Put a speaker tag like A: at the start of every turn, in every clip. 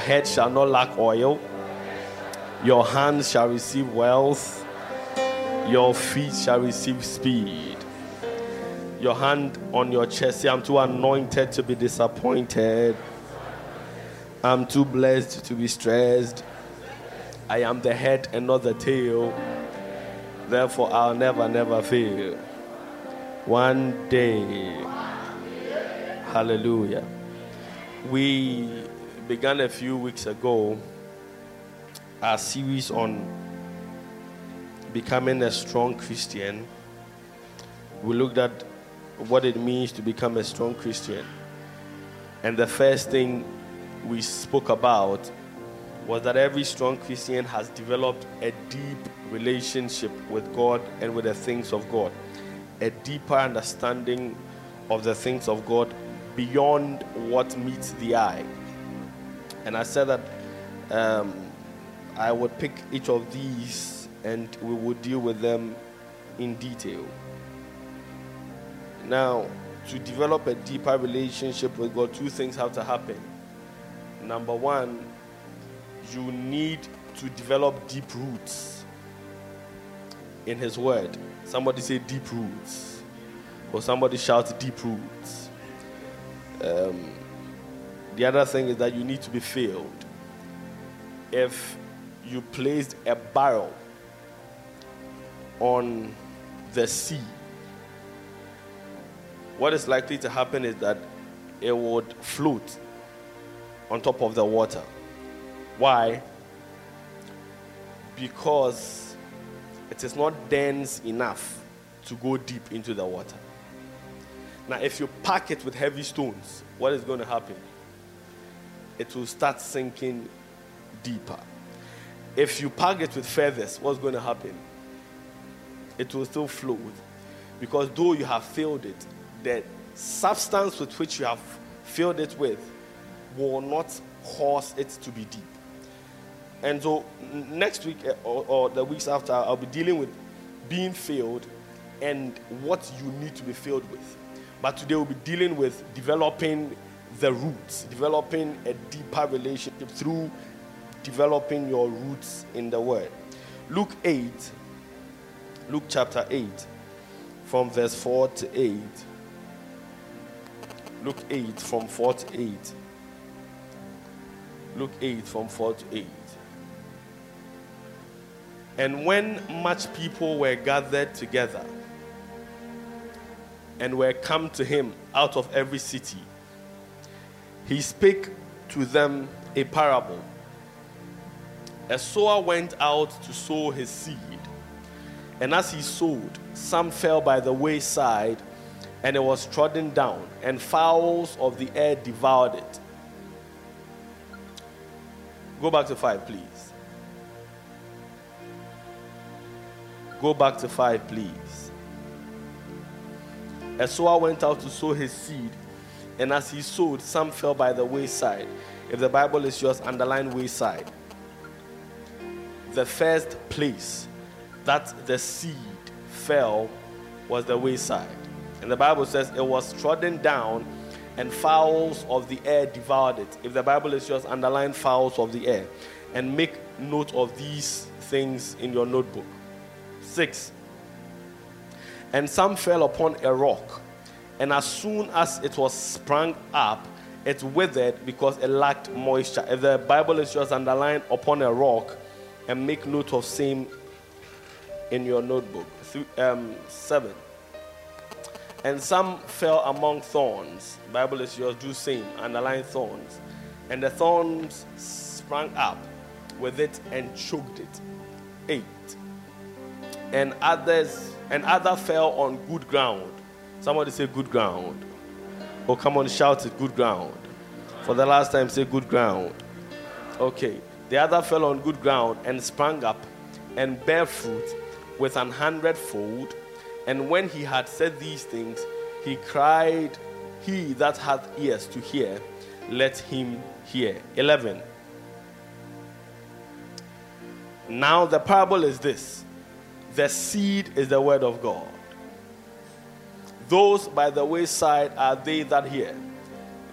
A: Head shall not lack oil. Your hands shall receive wealth. Your feet shall receive speed. Your hand on your chest. I'm too anointed to be disappointed. I'm too blessed to be stressed. I am the head and not the tail. Therefore, I'll never, never fail. One day. Hallelujah. We began a few weeks ago our series on becoming a strong Christian. We looked at what it means to become a strong Christian. And the first thing we spoke about was that every strong Christian has developed a deep relationship with God and with the things of God, a deeper understanding of the things of God beyond what meets the eye. And I said that um, I would pick each of these and we would deal with them in detail. Now, to develop a deeper relationship with God, two things have to happen. Number one, you need to develop deep roots in His Word. Somebody say deep roots, or somebody shout deep roots. Um, the other thing is that you need to be filled. If you placed a barrel on the sea, what is likely to happen is that it would float on top of the water. Why? Because it is not dense enough to go deep into the water. Now, if you pack it with heavy stones, what is going to happen? It will start sinking deeper. If you pack it with feathers, what's going to happen? It will still float. Because though you have filled it, the substance with which you have filled it with will not cause it to be deep. And so next week eh, or, or, the weeks after, I'll be dealing with being filled and what you need to be filled with. But today we'll be dealing with developing the roots, developing a deeper relationship through developing your roots in the Word. Luke 8, Luke chapter 8, from verse 4 to 8. Luke 8, from 4 to 8. Luke 8, from 4 to 8. And when much people were gathered together and were come to him out of every city, he spake to them a parable. A sower went out to sow his seed, and as he sowed, some fell by the wayside, and it was trodden down, and fowls of the air devoured it. Go back to five, please. Go back to five, please. A sower went out to sow his seed, and as he sowed, some fell by the wayside. If the Bible is yours, underline wayside. The first place that the seed fell was the wayside. And the Bible says it was trodden down, and fowls of the air devoured it. If the Bible is yours, underline fowls of the air and make note of these things in your notebook. 6. And some fell upon a rock, and as soon as it was sprung up, it withered because it lacked moisture. If the Bible is just underlined upon a rock, and make note of same in your notebook. Um, 7. And some fell among thorns. Bible is yours, do same. Underline thorns. And the thorns sprang up with it and choked it. 8 and others and other fell on good ground. Somebody say good ground. Oh, come on, shout it, good ground. For the last time, say good ground. Okay. The other fell on good ground and sprang up and bare fruit with an hundredfold. And when he had said these things, he cried, He that hath ears to hear, let him hear. 11. Now the parable is this the seed is the word of God. Those by the wayside are they that hear.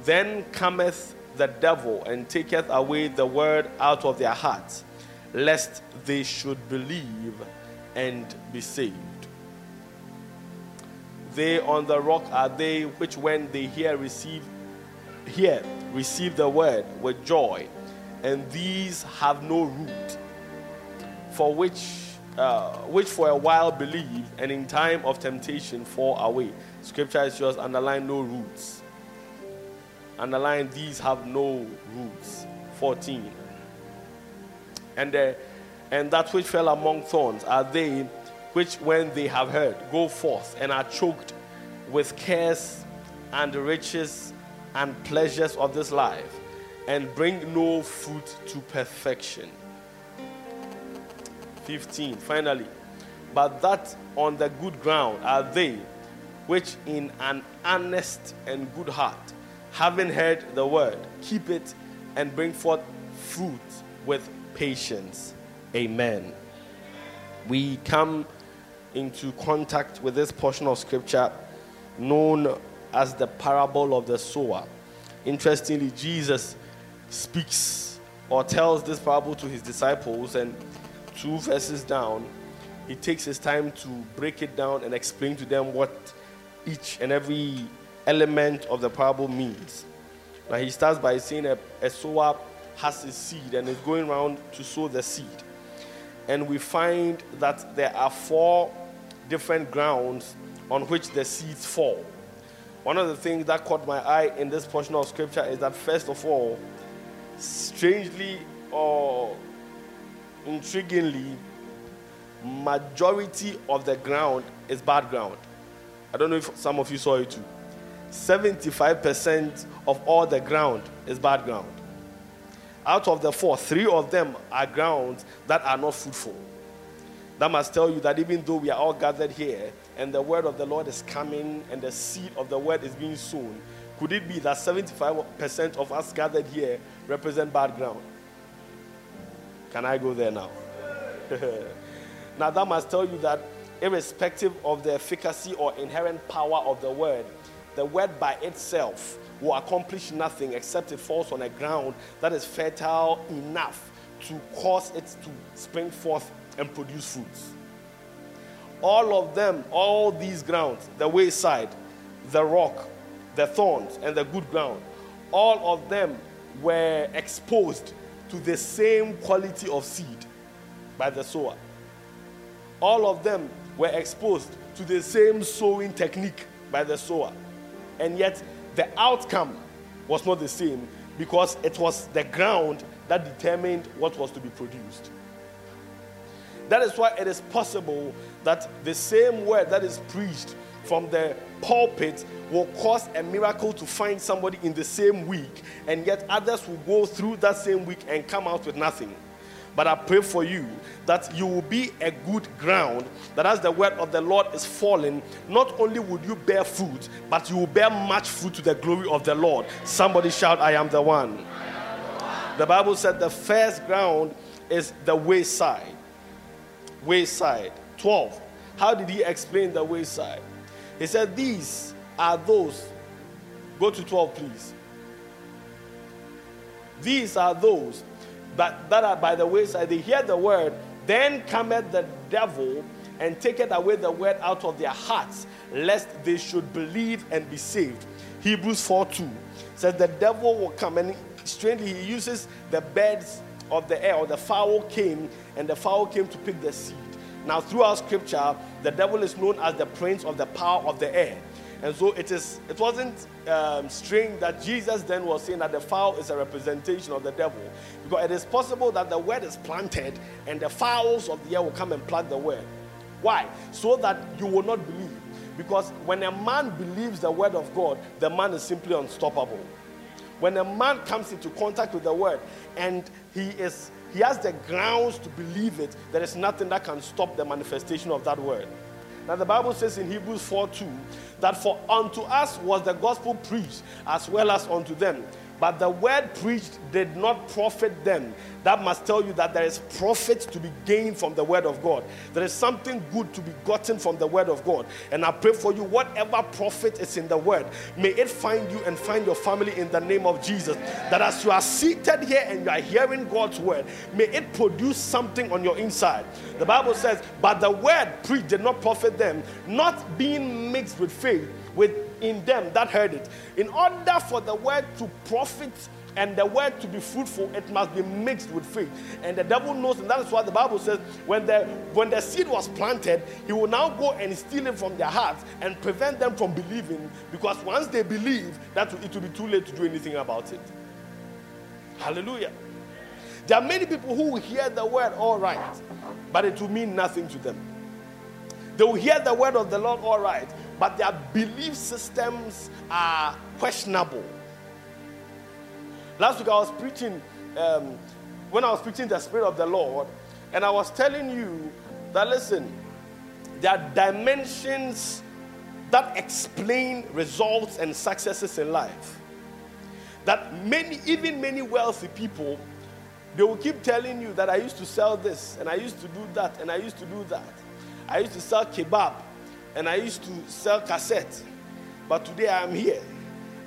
A: Then cometh the devil and taketh away the word out of their hearts, lest they should believe and be saved. They on the rock are they which when they hear receive hear receive the word with joy, and these have no root, for which uh, which for a while believe, and in time of temptation fall away. Scripture is just underline no roots. Underline these have no roots. 14. And, uh, and that which fell among thorns are they which, when they have heard, go forth and are choked with cares and riches and pleasures of this life, and bring no fruit to perfection. 15. Finally, but that on the good ground are they which in an honest and good heart, having heard the word, keep it and bring forth fruit with patience. Amen. We come into contact with this portion of scripture known as the parable of the sower. Interestingly, Jesus speaks or tells this parable to his disciples, and two verses down, he takes his time to break it down and explain to them what each and every element of the parable means. Now, he starts by saying a, a sower has a seed and is going around to sow the seed. And we find that there are four different grounds on which the seeds fall. One of the things that caught my eye in this portion of scripture is that, first of all, strangely or intriguingly, majority of the ground is bad ground. I don't know if some of you saw it too. 75% of all the ground is bad ground. Out of the four, three of them are grounds that are not fruitful. That must tell you that even though we are all gathered here and the word of the Lord is coming and the seed of the word is being sown, could it be that 75% of us gathered here represent bad ground? Can I go there now? now, that must tell you that irrespective of the efficacy or inherent power of the word, the word by itself will accomplish nothing except it falls on a ground that is fertile enough to cause it to spring forth and produce fruits. All of them, all these grounds, the wayside, the rock, the thorns, and the good ground, all of them were exposed to the same quality of seed by the sower. All of them were exposed to the same sowing technique by the sower. And yet, the outcome was not the same because it was the ground that determined what was to be produced. That is why it is possible that the same word that is preached from the pulpit will cause a miracle to find somebody in the same week, and yet others will go through that same week and come out with nothing. But I pray for you that you will be a good ground, that as the word of the Lord is falling, not only would you bear fruit, but you will bear much fruit to the glory of the Lord. Somebody shout, I am the one. The Bible said the first ground is the wayside. Wayside. 12. How did he explain the wayside? He said, These are those. Go to 12, please. These are those that, that are by the wayside. They hear the word, then cometh the devil and taketh away the word out of their hearts, lest they should believe and be saved. Hebrews 4 2 says the devil will come, and strangely, he uses the birds of the air, or the fowl came, and the fowl came to pick the seed. Now, throughout scripture, the devil is known as the prince of the power of the air. And so it is. It wasn't um, strange that Jesus then was saying that the fowl is a representation of the devil, because it is possible that the word is planted and the fowls of the air will come and plant the word. Why? So that you will not believe. Because when a man believes the word of God, the man is simply unstoppable. When a man comes into contact with the word and he is he has the grounds to believe it, there is nothing that can stop the manifestation of that word. Now, the Bible says in Hebrews 4 2 that for unto us was the gospel preached as well as unto them. But the word preached did not profit them. That must tell you that there is profit to be gained from the word of God. There is something good to be gotten from the word of God. And I pray for you, whatever profit is in the word, may it find you and find your family in the name of Jesus. That as you are seated here and you are hearing God's word, may it produce something on your inside. The Bible says, But the word preached did not profit them, not being mixed with faith with in them that heard it. In order for the word to profit and the word to be fruitful, it must be mixed with faith. And the devil knows, and that is what the Bible says when the when the seed was planted, he will now go and steal it from their hearts and prevent them from believing. Because once they believe, that it will be too late to do anything about it. Hallelujah. There are many people who hear the word all right, but it will mean nothing to them. They will hear the word of the Lord all right, but their belief systems are questionable. Last week I was preaching, um, when I was preaching the Spirit of the Lord, and I was telling you that listen, there are dimensions that explain results and successes in life. That many, even many wealthy people, they will keep telling you that I used to sell this and I used to do that and I used to do that. I used to sell kebab and I used to sell cassettes. but today I am here.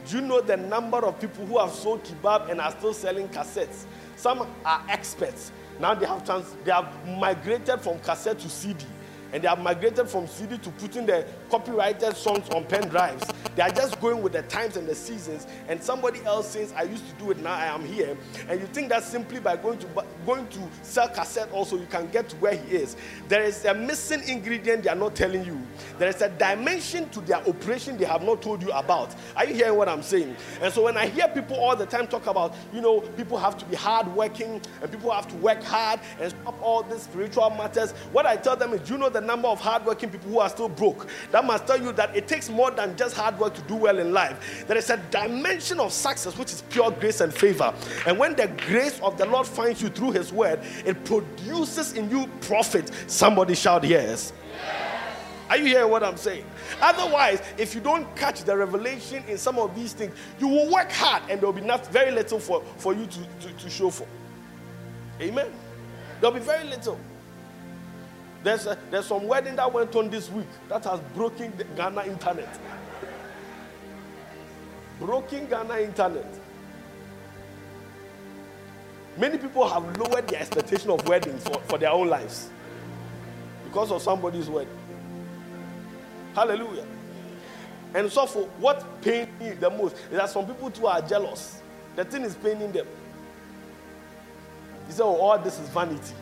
A: Do you know the number of people who have sold kebab and are still selling cassettes? Some are experts. Now they have trans- they have migrated from cassette to CD and they have migrated from CD to putting the copyrighted songs on pen drives. They are just going with the times and the seasons. And somebody else says, "I used to do it, now I am here." And you think that simply by going to going to sell cassette, also you can get to where he is. There is a missing ingredient they are not telling you. There is a dimension to their operation they have not told you about. Are you hearing what I'm saying? And so when I hear people all the time talk about, you know, people have to be hardworking and people have to work hard and stop all these spiritual matters, what I tell them is, you know the the number of hardworking people who are still broke. That must tell you that it takes more than just hard work to do well in life. There is a dimension of success which is pure grace and favor. And when the grace of the Lord finds you through His word, it produces in you profit. Somebody shout, Yes. Are you hearing what I'm saying? Otherwise, if you don't catch the revelation in some of these things, you will work hard and there will be not, very little for, for you to, to, to show for. Amen. There'll be very little. There's, a, there's some wedding that went on this week that has broken the Ghana internet. broken Ghana internet. Many people have lowered their expectation of weddings for, for their own lives because of somebody's wedding. Hallelujah. And so, for what pains me the most is that some people too are jealous. The thing is paining them. You say, Oh, all this is vanity.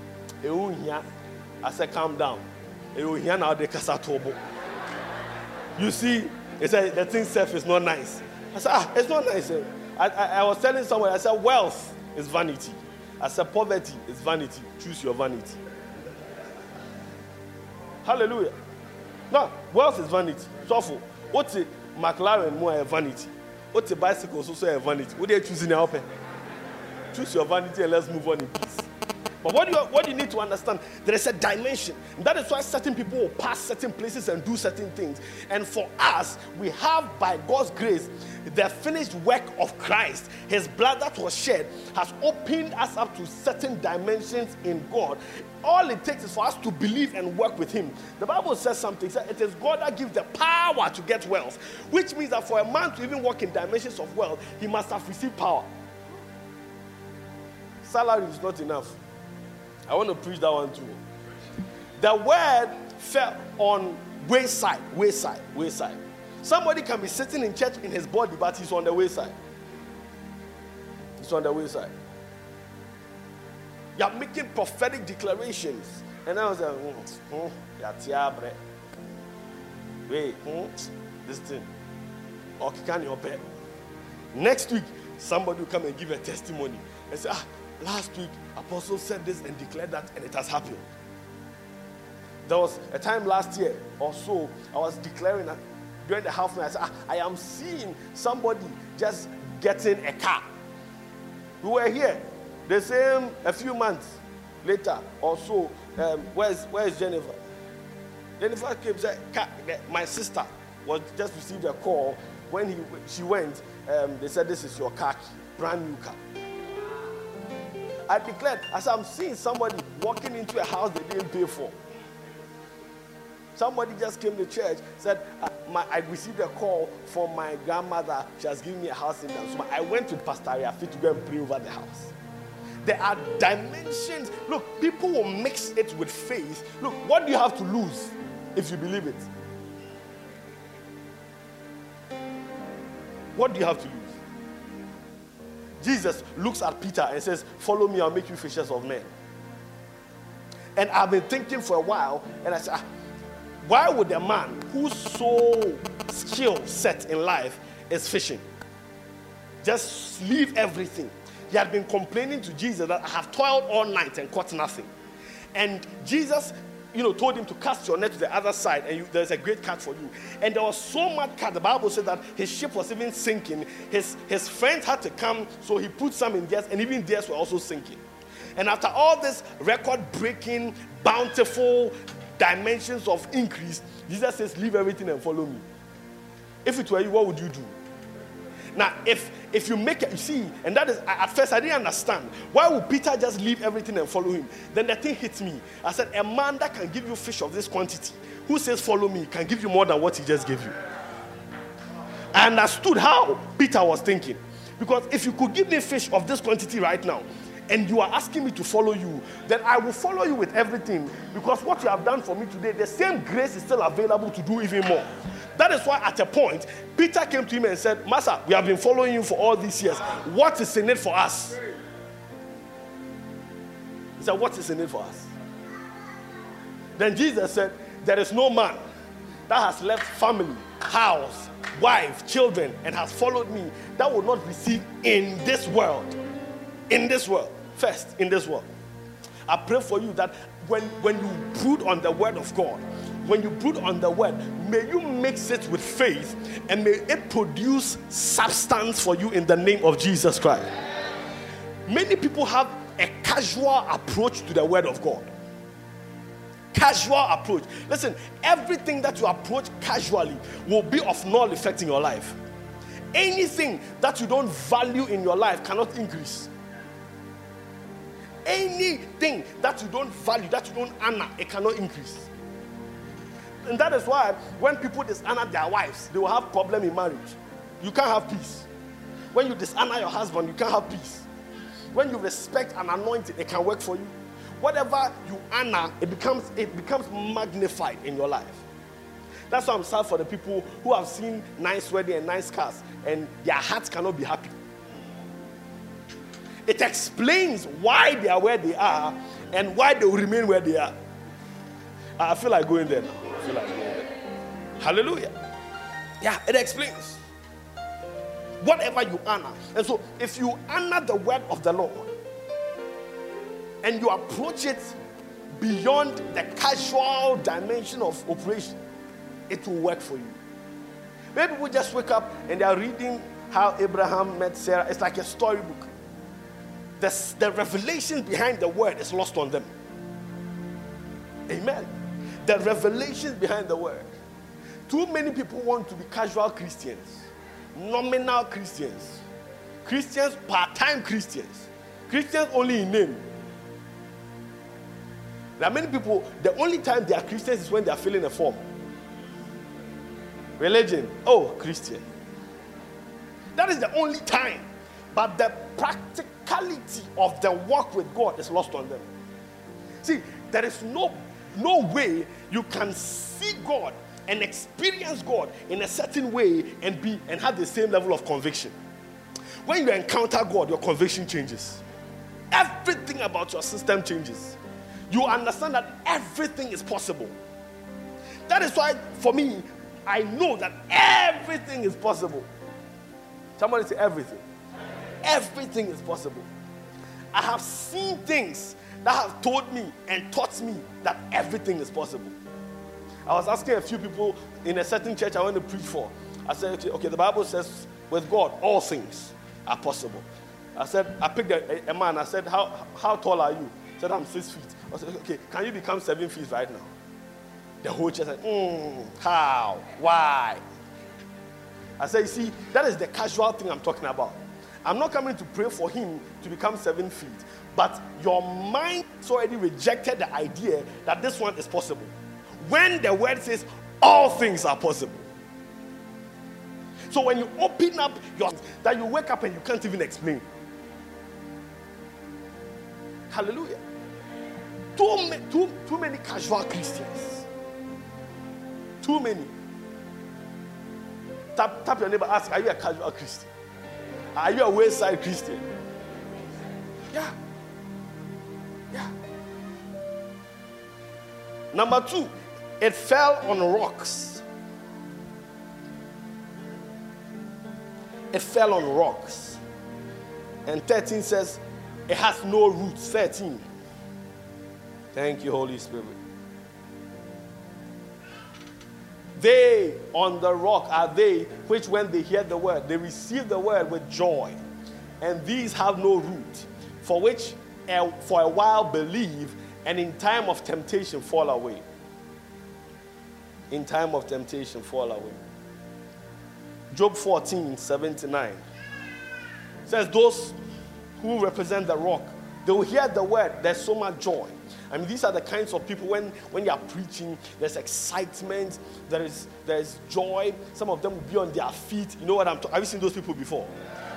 A: I said, calm down. You hear now the kasatobo. You see, he said, the thing self is not nice. I said, ah, it's not nice. I, I, I was telling someone, I said, wealth is vanity. I said, poverty is vanity. Choose your vanity. Hallelujah. Now, wealth is vanity. So what's it? McLaren more a vanity. What's a bicycle also a vanity? What are you choosing now? Choose your vanity and let's move on in peace. But what you, what you need to understand, there is a dimension. That is why certain people will pass certain places and do certain things. And for us, we have, by God's grace, the finished work of Christ. His blood that was shed has opened us up to certain dimensions in God. All it takes is for us to believe and work with Him. The Bible says something. It is God that gives the power to get wealth, which means that for a man to even work in dimensions of wealth, he must have received power. Salary is not enough. I want to preach that one too. The word fell on wayside, wayside, wayside. Somebody can be sitting in church in his body, but he's on the wayside. He's on the wayside. You're making prophetic declarations. And I was like, mm, mm, wait, mm, this thing. Okay, can you pay? Next week, somebody will come and give a testimony and say, ah, last week apostle said this and declared that and it has happened. There was a time last year or so i was declaring that during the half i said ah, i am seeing somebody just getting a car. We were here the same a few months later or so um, where's where's jennifer? Jennifer came said my sister was just received a call when he, she went um, they said this is your car brand new car. I declared, as I'm seeing somebody walking into a house they didn't pay for. Somebody just came to church, said, uh, my, I received a call from my grandmother. She has given me a house in Dansoman. I went to Pastor Yafi to go and pray over the house. There are dimensions. Look, people will mix it with faith. Look, what do you have to lose if you believe it? What do you have to lose? Jesus looks at Peter and says, Follow me, I'll make you fishers of men. And I've been thinking for a while, and I said, ah, Why would a man who's so skill set in life is fishing just leave everything? He had been complaining to Jesus that I have toiled all night and caught nothing. And Jesus you know, told him to cast your net to the other side, and you, there's a great catch for you. And there was so much catch. The Bible said that his ship was even sinking. His his friends had to come, so he put some in theirs, and even theirs were also sinking. And after all this record-breaking, bountiful dimensions of increase, Jesus says, "Leave everything and follow me." If it were you, what would you do? Now, if if you make it, you see, and that is at first I didn't understand. Why would Peter just leave everything and follow him? Then the thing hits me. I said, A man that can give you fish of this quantity, who says follow me, can give you more than what he just gave you. I understood how Peter was thinking. Because if you could give me fish of this quantity right now, and you are asking me to follow you, then I will follow you with everything. Because what you have done for me today, the same grace is still available to do even more. That is why at a point, Peter came to him and said, Master, we have been following you for all these years. What is in it for us? He said, What is in it for us? Then Jesus said, There is no man that has left family, house, wife, children, and has followed me that will not receive in this world. In this world. First, in this world. I pray for you that when, when you brood on the word of God, when you put on the word, may you mix it with faith and may it produce substance for you in the name of Jesus Christ. Many people have a casual approach to the word of God. Casual approach. Listen, everything that you approach casually will be of null effect in your life. Anything that you don't value in your life cannot increase. Anything that you don't value, that you don't honor, it cannot increase. And that is why when people dishonor their wives, they will have problem in marriage. You can't have peace. When you dishonor your husband, you can't have peace. When you respect and anoint it, it can work for you. Whatever you honor, it becomes it becomes magnified in your life. That's why I'm sad for the people who have seen nice wedding and nice cars, and their hearts cannot be happy. It explains why they are where they are and why they will remain where they are. I feel like going there now feel like Hallelujah. Yeah, it explains. Whatever you honor. And so, if you honor the word of the Lord and you approach it beyond the casual dimension of operation, it will work for you. Maybe we just wake up and they are reading how Abraham met Sarah. It's like a storybook. The, the revelation behind the word is lost on them. Amen the revelations behind the word. Too many people want to be casual Christians, nominal Christians, Christians, part time Christians, Christians only in name. There are many people, the only time they are Christians is when they are filling a form. Religion, oh, Christian. That is the only time. But the practicality of the walk with God is lost on them. See, there is no no way you can see God and experience God in a certain way and be and have the same level of conviction. When you encounter God, your conviction changes. Everything about your system changes. You understand that everything is possible. That is why, for me, I know that everything is possible. Somebody say everything. Everything is possible. I have seen things that have told me and taught me that everything is possible. I was asking a few people in a certain church I went to preach for. I said, okay, okay the Bible says with God, all things are possible. I said, I picked a, a man. I said, how, how tall are you? He said, I'm six feet. I said, okay, can you become seven feet right now? The whole church said, mm, how? Why? I said, you see, that is the casual thing I'm talking about. I'm not coming to pray for him to become seven feet. But your mind has already rejected the idea that this one is possible. When the word says all things are possible. So when you open up your that you wake up and you can't even explain. Hallelujah. Too, too, too many casual Christians. Too many. Tap, tap your neighbor, ask, Are you a casual Christian? Are you a wayside Christian? Yeah. Yeah. Number two, it fell on rocks. It fell on rocks. And 13 says, it has no roots. 13. Thank you, Holy Spirit. They on the rock are they which, when they hear the word, they receive the word with joy. And these have no root, for which for a while believe, and in time of temptation fall away. In time of temptation fall away. Job 14 79 says, Those who represent the rock, they will hear the word, there's so much joy. I mean, these are the kinds of people when, when you are preaching, there's excitement, there is, there is joy. Some of them will be on their feet. You know what I'm talking Have you seen those people before?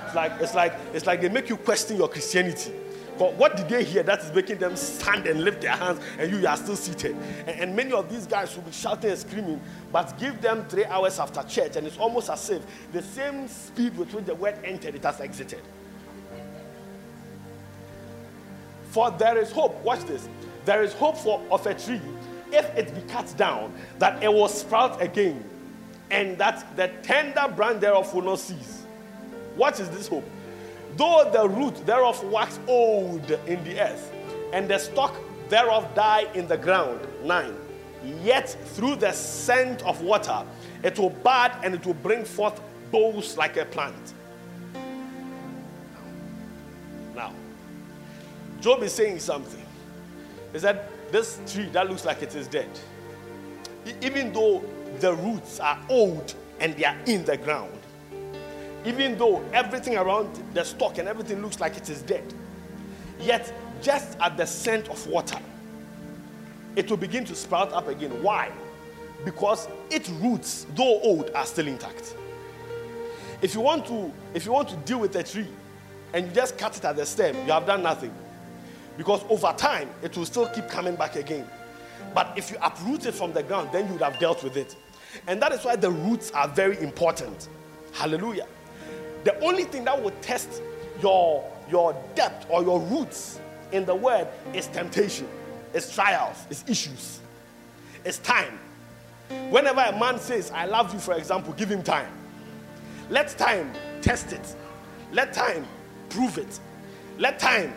A: It's like, it's, like, it's like they make you question your Christianity. But what did they hear that is making them stand and lift their hands and you, are still seated? And, and, many of these guys will be shouting and screaming, but give them three hours after church and it's almost as if the same speed with which the word entered, it has exited. For there is hope. Watch this there is hope for of a tree if it be cut down that it will sprout again and that the tender branch thereof will not cease what is this hope though the root thereof wax old in the earth and the stock thereof die in the ground nine yet through the scent of water it will bud and it will bring forth boughs like a plant. Now job is saying something. He said, This tree that looks like it is dead, even though the roots are old and they are in the ground, even though everything around the stalk and everything looks like it is dead, yet just at the scent of water, it will begin to sprout up again. Why? Because its roots, though old, are still intact. If you want to, if you want to deal with a tree and you just cut it at the stem, you have done nothing. Because over time, it will still keep coming back again. But if you uproot it from the ground, then you would have dealt with it. And that is why the roots are very important. Hallelujah. The only thing that will test your, your depth or your roots in the word is temptation, it's trials, it's issues, it's time. Whenever a man says, I love you, for example, give him time. Let time test it. Let time prove it. Let time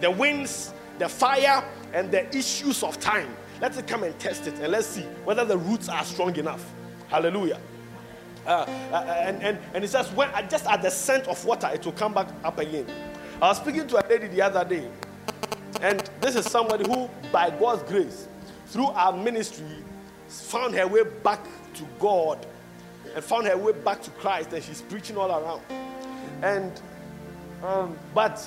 A: the winds, the fire, and the issues of time. let it come and test it and let's see whether the roots are strong enough. Hallelujah. Uh, uh, and, and, and it says, when just at the scent of water, it will come back up again. I was speaking to a lady the other day, and this is somebody who, by God's grace, through our ministry, found her way back to God and found her way back to Christ, and she's preaching all around. And um, but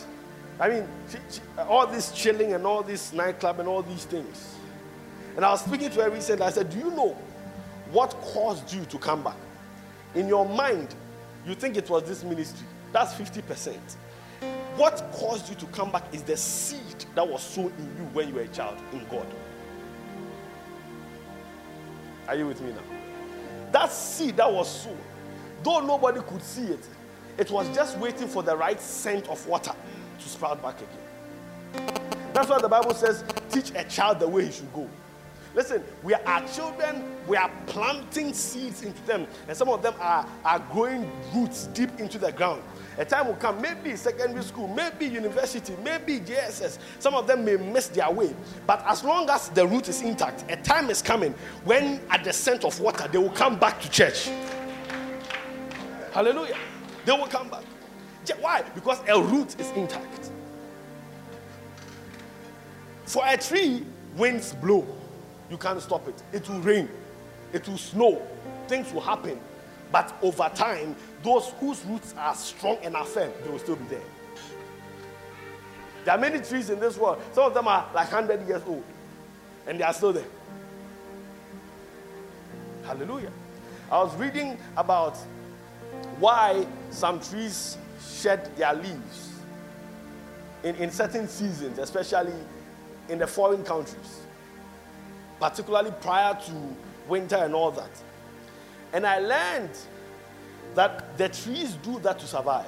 A: I mean, she, she, all this chilling and all this nightclub and all these things. And I was speaking to her recently. I said, Do you know what caused you to come back? In your mind, you think it was this ministry. That's 50%. What caused you to come back is the seed that was sown in you when you were a child in God. Are you with me now? That seed that was sown, though nobody could see it, it was just waiting for the right scent of water to sprout back again. That's why the Bible says, teach a child the way he should go. Listen, we are our children, we are planting seeds into them, and some of them are, are growing roots deep into the ground. A time will come, maybe secondary school, maybe university, maybe JSS. Some of them may miss their way. But as long as the root is intact, a time is coming when, at the scent of water, they will come back to church. Hallelujah. They will come back. Why? Because a root is intact. For a tree, winds blow. You can't stop it. It will rain. It will snow. Things will happen. But over time, those whose roots are strong and are firm, they will still be there. There are many trees in this world. Some of them are like 100 years old, and they are still there. Hallelujah. I was reading about why some trees shed their leaves in, in certain seasons, especially in the foreign countries, particularly prior to winter and all that. And I learned that the trees do that to survive.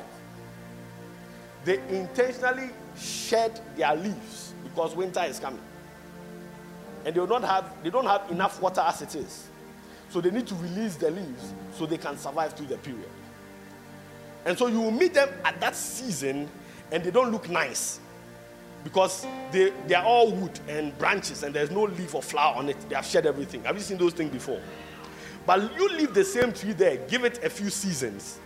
A: They intentionally shed their leaves because winter is coming. And they, don't have, they don't have enough water as it is. So they need to release the leaves so they can survive through the period. And so you will meet them at that season and they don't look nice because they, they are all wood and branches and there's no leaf or flower on it. They have shed everything. Have you seen those things before? But you leave the same tree there, give it a few seasons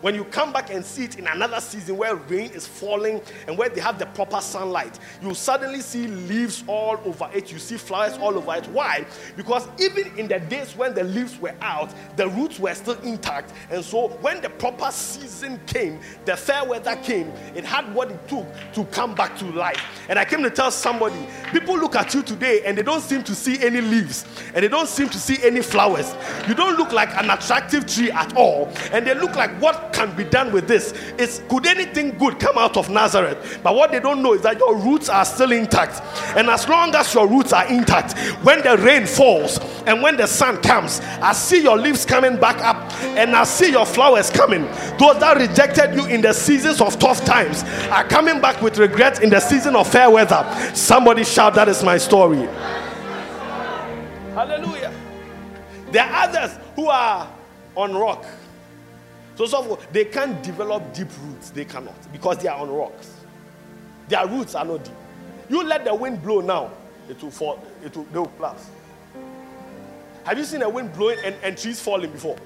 A: when you come back and see it in another season where rain is falling and where they have the proper sunlight, you suddenly see leaves all over it. You see flowers all over it. Why? Because even in the days when the leaves were out, the roots were still intact. And so when the proper season came, the fair weather came, it had what it took to come back to life. And I came to tell somebody people look at you today and they don't seem to see any leaves and they don't seem to see any flowers. You don't look like an attractive tree at all. And they look like what can be done with this is could anything good come out of Nazareth? But what they don't know is that your roots are still intact. And as long as your roots are intact, when the rain falls and when the sun comes, I see your leaves coming back up and I see your flowers coming. Those that rejected you in the seasons of tough times are coming back with regret in the season of fair weather. Somebody shout, That is my story. Hallelujah. There are others who are on rock. So, so they can't develop deep roots. They cannot because they are on rocks. Their roots are not deep. You let the wind blow now, it will fall. It will, they will collapse. Have you seen a wind blowing and, and trees falling before?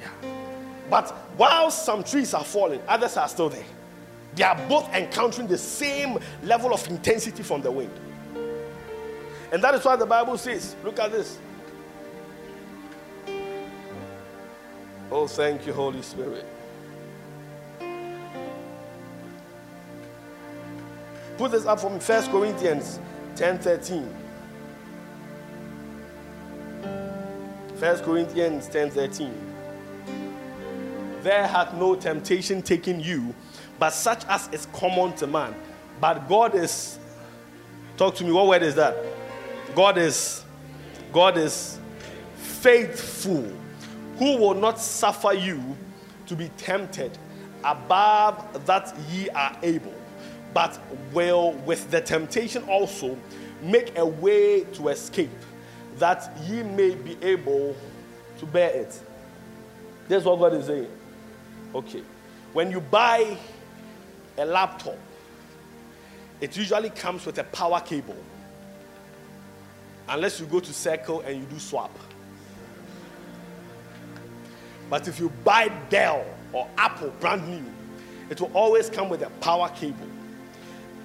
A: Yeah. But while some trees are falling, others are still there. They are both encountering the same level of intensity from the wind. And that is why the Bible says, look at this. Oh, thank you, Holy Spirit. Put this up from me. First Corinthians 10 13. First Corinthians 10 13. There hath no temptation taken you, but such as is common to man. But God is, talk to me, what word is that? God is, God is faithful who will not suffer you to be tempted above that ye are able, but will with the temptation also make a way to escape, that ye may be able to bear it. That's what God is saying. Okay. When you buy a laptop, it usually comes with a power cable. Unless you go to Circle and you do swap. But if you buy Dell or Apple brand new, it will always come with a power cable.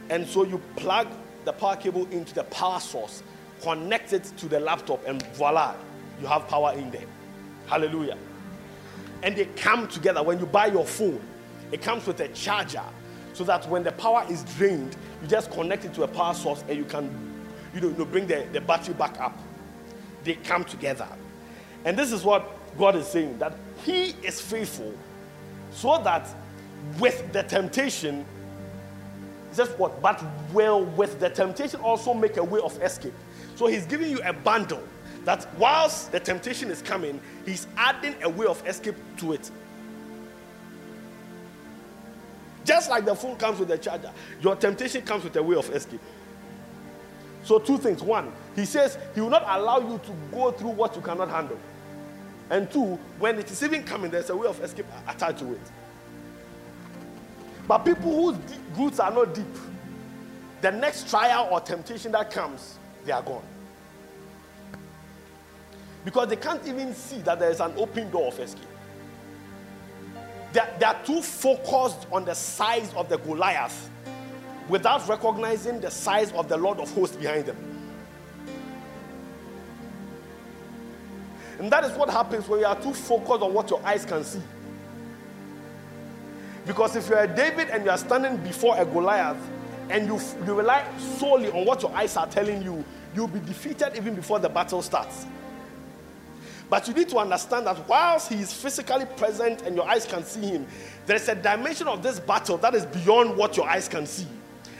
A: And so you plug the power cable into the power source, connect it to the laptop, and voila, you have power in there. Hallelujah. And they come together. When you buy your phone, it comes with a charger so that when the power is drained, you just connect it to a power source and you can you know, you know bring the, the battery back up. They come together. And this is what God is saying that He is faithful so that with the temptation, just what? But will with the temptation also make a way of escape. So He's giving you a bundle that whilst the temptation is coming, He's adding a way of escape to it. Just like the phone comes with a charger, your temptation comes with a way of escape. So, two things. One, he says he will not allow you to go through what you cannot handle. And two, when it is even coming, there's a way of escape attached to it. But people whose roots are not deep, the next trial or temptation that comes, they are gone. Because they can't even see that there is an open door of escape. They, they are too focused on the size of the Goliath without recognizing the size of the Lord of hosts behind them. And that is what happens when you are too focused on what your eyes can see. Because if you're a David and you are standing before a Goliath and you, you rely solely on what your eyes are telling you, you'll be defeated even before the battle starts. But you need to understand that whilst he is physically present and your eyes can see him, there is a dimension of this battle that is beyond what your eyes can see.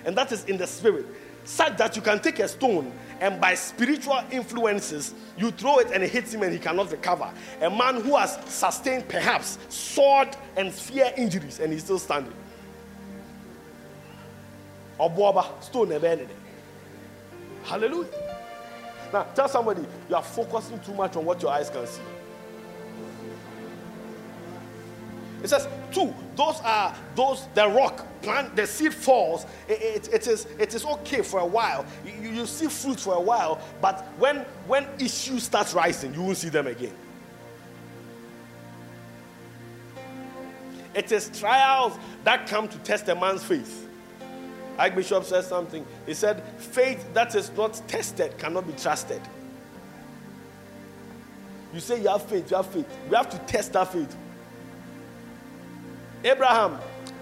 A: And that is in the spirit. Such that you can take a stone and by spiritual influences, you throw it and it hits him and he cannot recover. A man who has sustained perhaps sword and spear injuries and he's still standing. Obuaba, stone Hallelujah. Now tell somebody you are focusing too much on what your eyes can see. It says, two, those are those the rock plant, the seed falls. It, it, it is it is okay for a while. You, you see fruit for a while, but when when issues start rising, you won't see them again. It is trials that come to test a man's faith. Archbishop said something. He said, faith that is not tested cannot be trusted. You say you have faith, you have faith. We have to test that faith. Abraham,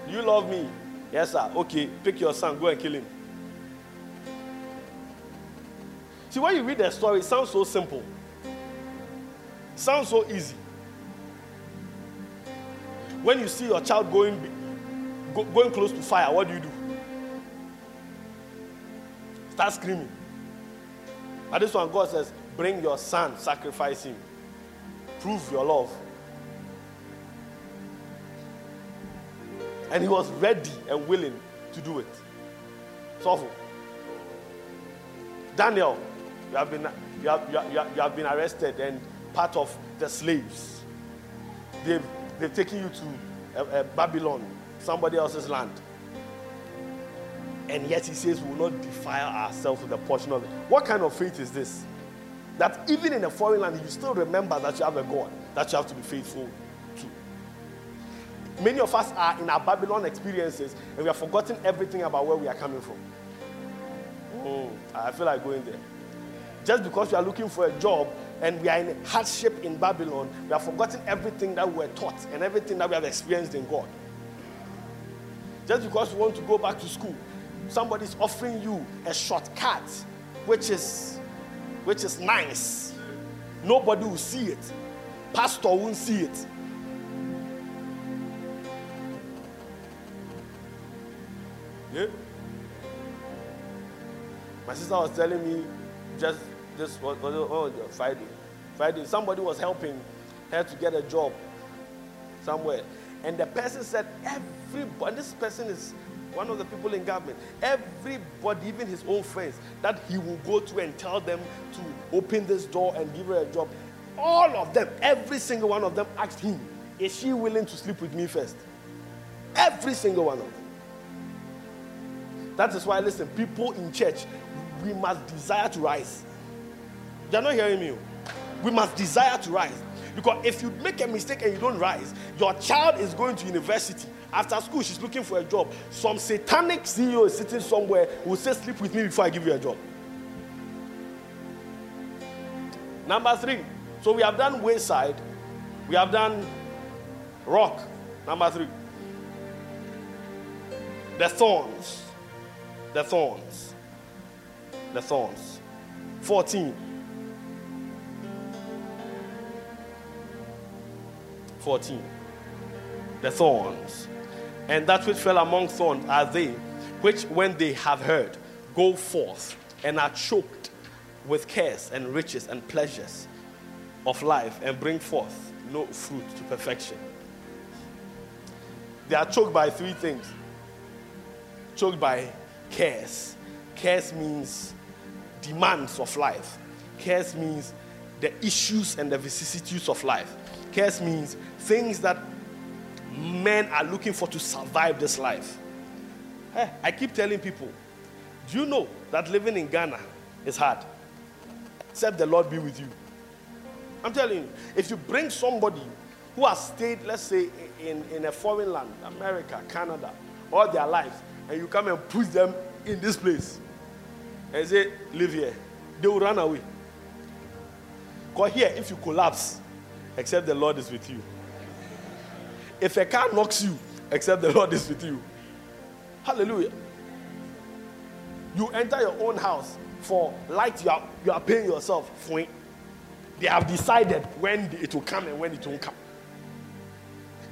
A: you love me? Yes, sir. Okay, pick your son, go and kill him. See, when you read the story, it sounds so simple. It sounds so easy. When you see your child going, go, going close to fire, what do you do? Start screaming. But this one, God says, bring your son, sacrifice him. Prove your love. And he was ready and willing to do it. So, Daniel, you have been you have, you, have, you have been arrested and part of the slaves. They've, they've taken you to uh, uh, Babylon, somebody else's land. And yet he says we will not defile ourselves with a portion of it. What kind of faith is this? That even in a foreign land, you still remember that you have a God that you have to be faithful Many of us are in our Babylon experiences and we have forgotten everything about where we are coming from. Mm, I feel like going there. Just because we are looking for a job and we are in hardship in Babylon, we have forgotten everything that we were taught and everything that we have experienced in God. Just because we want to go back to school, somebody is offering you a shortcut, which is which is nice. Nobody will see it. Pastor won't see it. Yeah. My sister was telling me just this was, oh, Friday. Friday, somebody was helping her to get a job somewhere. And the person said, everybody, this person is one of the people in government, everybody, even his own friends, that he will go to and tell them to open this door and give her a job. All of them, every single one of them asked him, Is she willing to sleep with me first? Every single one of them. That is why, listen, people in church, we must desire to rise. You're not hearing me. We must desire to rise. Because if you make a mistake and you don't rise, your child is going to university. After school, she's looking for a job. Some satanic CEO is sitting somewhere who will say, Sleep with me before I give you a job. Number three. So we have done wayside, we have done rock. Number three. The thorns the thorns. The thorns. 14. 14. The thorns. And that which fell among thorns are they which, when they have heard, go forth and are choked with cares and riches and pleasures of life and bring forth no fruit to perfection. They are choked by three things choked by cares. Cares means demands of life. Cares means the issues and the vicissitudes of life. Cares means things that men are looking for to survive this life. Hey, I keep telling people, do you know that living in Ghana is hard? Except the Lord be with you. I'm telling you, if you bring somebody who has stayed, let's say, in, in a foreign land, America, Canada, all their lives, and you come and put them in this place and say, Live here, they will run away. Because here, if you collapse, except the Lord is with you. If a car knocks you, except the Lord is with you. Hallelujah. You enter your own house for light, you are, you are paying yourself for it. They have decided when it will come and when it won't come.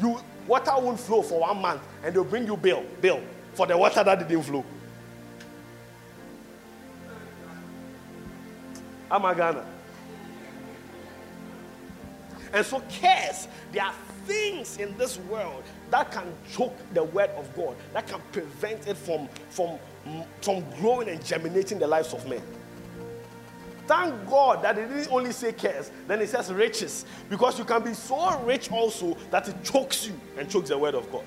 A: You water won't flow for one month, and they'll bring you bill, bill for the water that didn't flow. Amagana. And so, cares, there are things in this world that can choke the word of God, that can prevent it from, from, from growing and germinating the lives of men. Thank God that it didn't only say cares, then it says riches. Because you can be so rich also that it chokes you and chokes the word of God.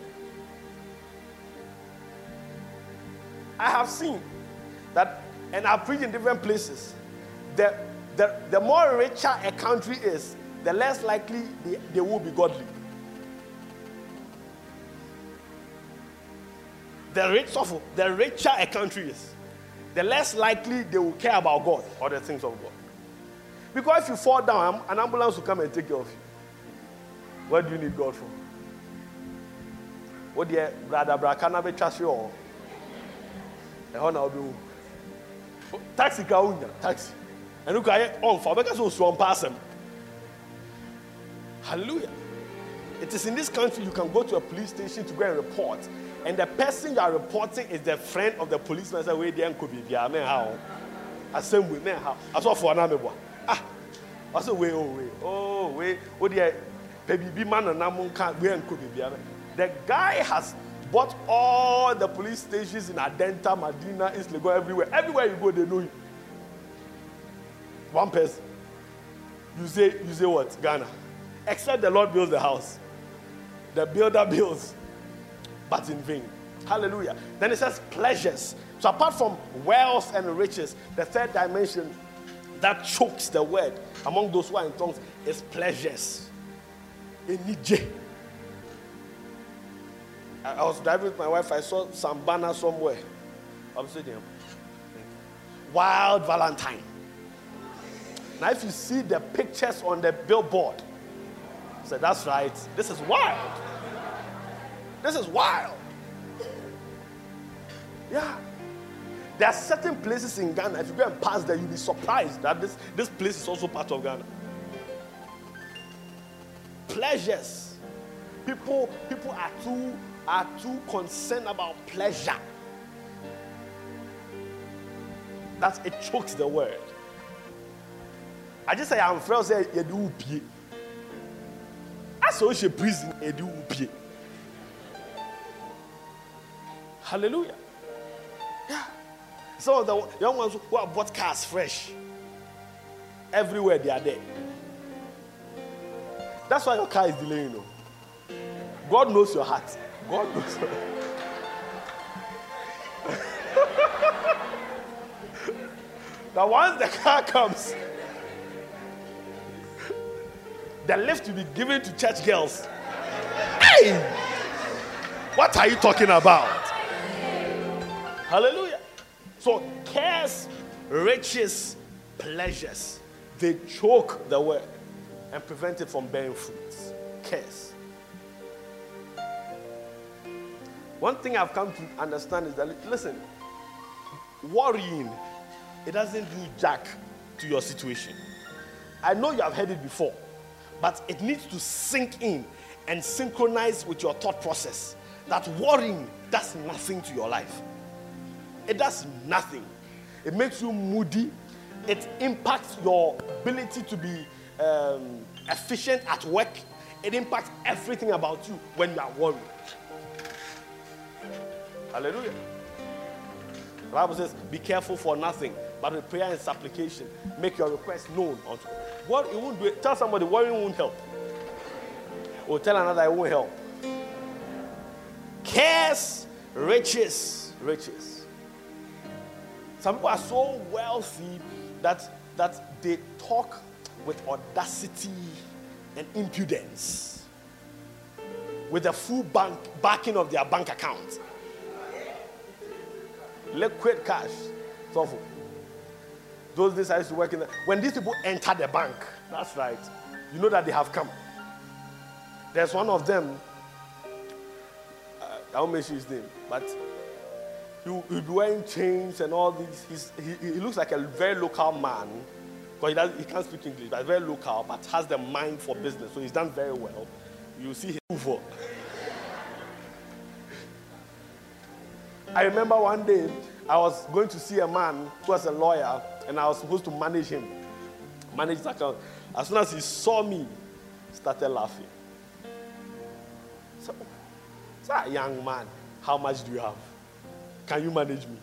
A: I have seen that, and I've preached in different places, the, the, the more richer a country is, the less likely they, they will be godly. The rich, the richer a country is, the less likely they will care about God or the things of God. Because if you fall down, an ambulance will come and take care of you. What do you need God for? What do you brother Brakana be trust you all? Taxi ka taxi. And look at on for because so strong pass them. Hallelujah. It is in this country you can go to a police station to go and report and the person you are reporting is the friend of the policeman. Say, wait, there could be there, man, how? I said, we man, how? I saw for another. Ah, I said, wait, oh, wait, oh, wait, oh, dear, baby, man, and I'm can't, we could be. The guy has bought all the police stations in Adenta, Medina, East Legon, everywhere. Everywhere you go, they know you. One person. You say, you say what? Ghana. Except the Lord builds the house. The builder builds but in vain. Hallelujah. Then it says pleasures. So apart from wealth and riches, the third dimension that chokes the word among those who are in tongues is pleasures. Enije. I was driving with my wife. I saw some banner somewhere. Saying, Wild Valentine. Now, if you see the pictures on the billboard, say, that's right. This is wild. This is wild. Yeah. There are certain places in Ghana, if you go and pass there, you'll be surprised that this, this place is also part of Ghana. Pleasures. People, people are too are too concerned about pleasure. That it chokes the word. I just say I'm afraid say you do. I saw she prison you do. Hallelujah. Yeah. Some of the young ones who have bought cars fresh, everywhere they are there. That's why your car is delaying. You know. God knows your heart. God knows. Now, once the car comes, the lift will be given to church girls. Hey! What are you talking about? Hallelujah. So, cares, riches, pleasures, they choke the word and prevent it from bearing fruits. Cares. One thing I've come to understand is that, listen, worrying, it doesn't do jack to your situation. I know you have heard it before, but it needs to sink in and synchronize with your thought process that worrying does nothing to your life. It does nothing. It makes you moody. It impacts your ability to be um, efficient at work. It impacts everything about you when you are worried. Hallelujah. The Bible says, Be careful for nothing, but with prayer and supplication, make your request known unto God. What it won't do. Tell somebody worrying won't help. Or tell another it won't help. Cares, riches, riches. Some people are so wealthy that, that they talk with audacity and impudence, with the full bank backing of their bank account. Liquid cash. So those days I used to work in the, when these people enter the bank, That's right. You know that they have come. There's one of them. Uh, I won't mention his name, but he will be wearing chains and all. He's, he, he looks like a very local man because he, does, he can't speak English, but very local, but has the mind for business. So he's done very well. You see his Uvo. I remember one day I was going to see a man who was a lawyer, and I was supposed to manage him, manage his account. As soon as he saw me, he started laughing. So, so, ah, young man, how much do you have? Can you manage me?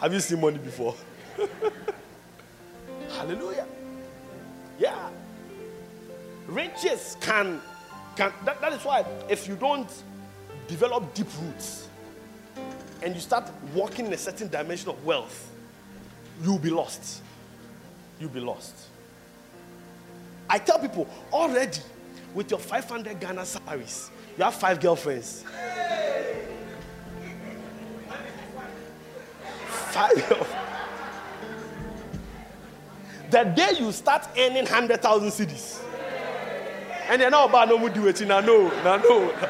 A: Have you seen money before? Hallelujah. Yeah. Riches can, can that, that is why if you don't develop deep roots and you start walking in a certain dimension of wealth, you'll be lost. You'll be lost. I tell people already with your 500 Ghana salaries, you have five girlfriends. Five. The day you start earning 100,000 cedis, and not oh, about no more do it, no, no, no.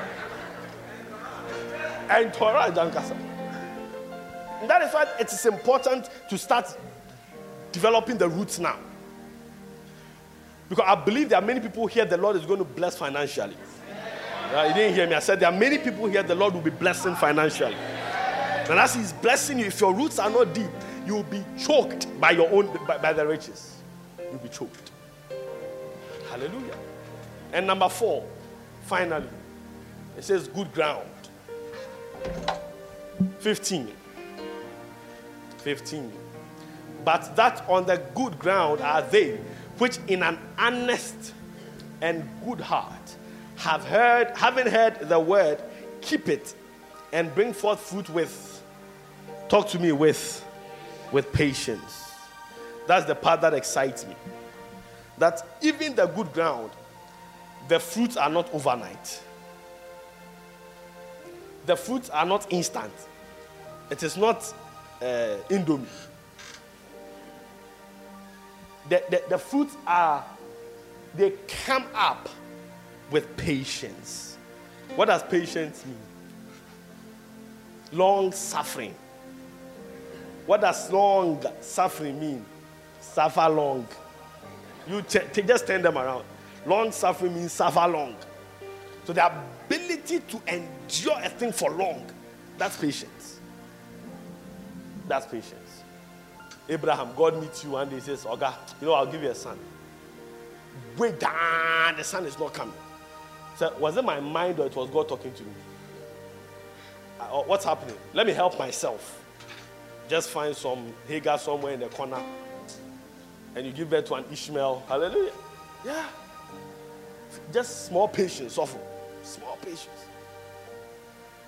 A: And Torah Jankasa. That is why it is important to start developing the roots now. Because I believe there are many people here the Lord is going to bless financially. Uh, you didn't hear me. I said there are many people here the Lord will be blessing financially. And as He's blessing you, if your roots are not deep, you will be choked by your own by, by the riches. You'll be choked. Hallelujah. And number four, finally, it says good ground. 15. 15. But that on the good ground are they which in an honest and good heart have heard, having heard the word, keep it and bring forth fruit with, talk to me with, with patience. That's the part that excites me. That even the good ground, the fruits are not overnight. The fruits are not instant. It is not uh, indomie. The, the, the fruits are, they come up with patience. What does patience mean? Long suffering. What does long suffering mean? Suffer long. You t- just turn them around. Long suffering means suffer long. So the ability to endure a thing for long, that's patience. That's patience. Abraham, God meets you one day, says, Oga, you know, I'll give you a son. Wait down, the son is not coming. So, was it my mind or it was God talking to me? Uh, what's happening? Let me help myself. Just find some Hagar somewhere in the corner and you give birth to an Ishmael. Hallelujah. Yeah. Just small patience, often. Small patience.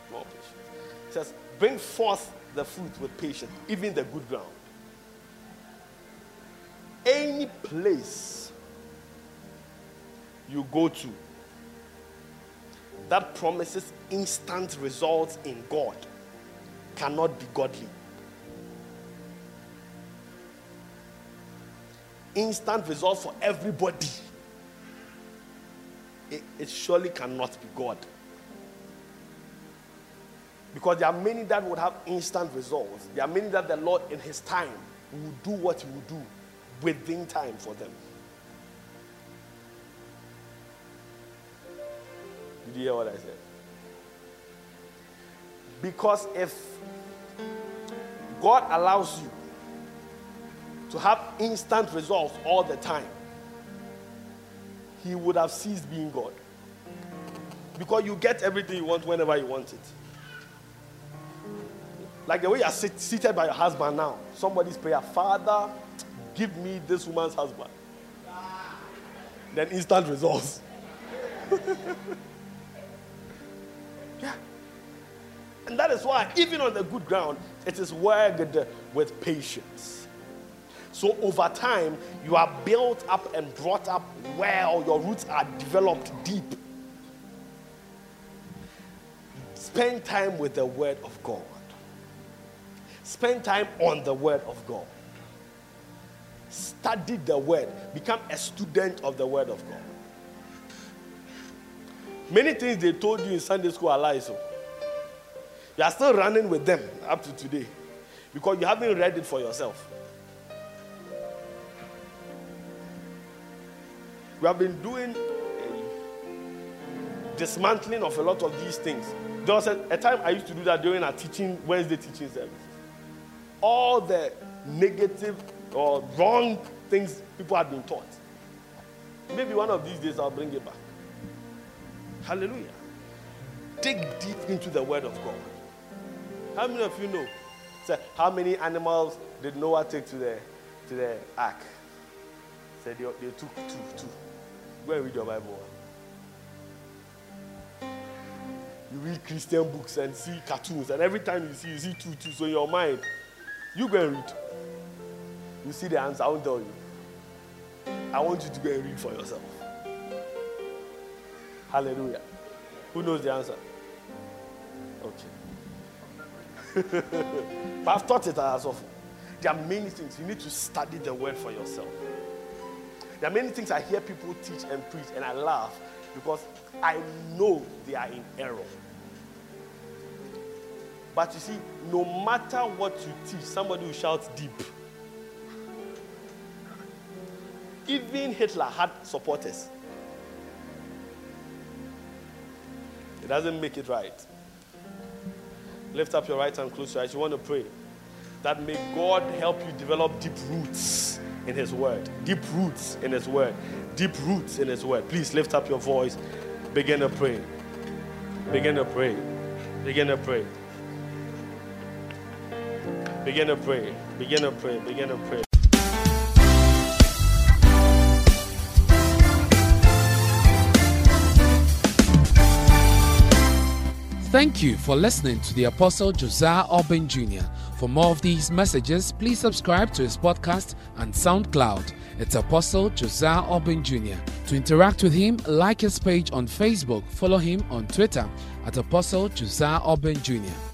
A: Small patience. It says, bring forth the fruit with patience, even the good ground. Any place you go to that promises instant results in God cannot be godly. Instant results for everybody. It, it surely cannot be God. Because there are many that would have instant results. There are many that the Lord, in His time, will do what He will do within time for them. Did you hear what I said? Because if God allows you to have instant results all the time, He would have ceased being God. Because you get everything you want whenever you want it. Like the way you're sit- seated by your husband now, somebody's prayer, Father, give me this woman's husband. Then instant results. yeah. And that is why, even on the good ground, it is worked with patience. So over time, you are built up and brought up well, your roots are developed deep. Spend time with the Word of God. Spend time on the Word of God. Study the word. Become a student of the word of God. Many things they told you in Sunday school are lies. So oh. you are still running with them up to today because you haven't read it for yourself. We have been doing a dismantling of a lot of these things. There was a, a time I used to do that during our teaching, Wednesday teaching services. All the negative or wrong things people had been taught. Maybe one of these days I'll bring it back. Hallelujah. Dig deep into the word of God. How many of you know? Say, how many animals did Noah take to the to the ark? Said they, they took two, two. Go and read your Bible. You read Christian books and see cartoons, and every time you see, you see two, two. So in your mind, you go and read. You see the answer, I won't tell you. I want you to go and read for yourself. Hallelujah. Who knows the answer? Okay. but I've taught it as often. There are many things. You need to study the word for yourself. There are many things I hear people teach and preach, and I laugh because I know they are in error. But you see, no matter what you teach, somebody will shout deep. Even Hitler had supporters. It doesn't make it right. Lift up your right hand close your eyes. You want to pray that may God help you develop deep roots in His Word. Deep roots in His Word. Deep roots in His Word. Please lift up your voice. Begin to pray. Begin to pray. Begin to pray. Begin to pray. Begin to pray. Begin to pray.
B: Thank you for listening to the Apostle Josiah Urban Jr. For more of these messages, please subscribe to his podcast and SoundCloud. It's Apostle Josiah Urban Jr. To interact with him, like his page on Facebook, follow him on Twitter at Apostle Josiah Urban Jr.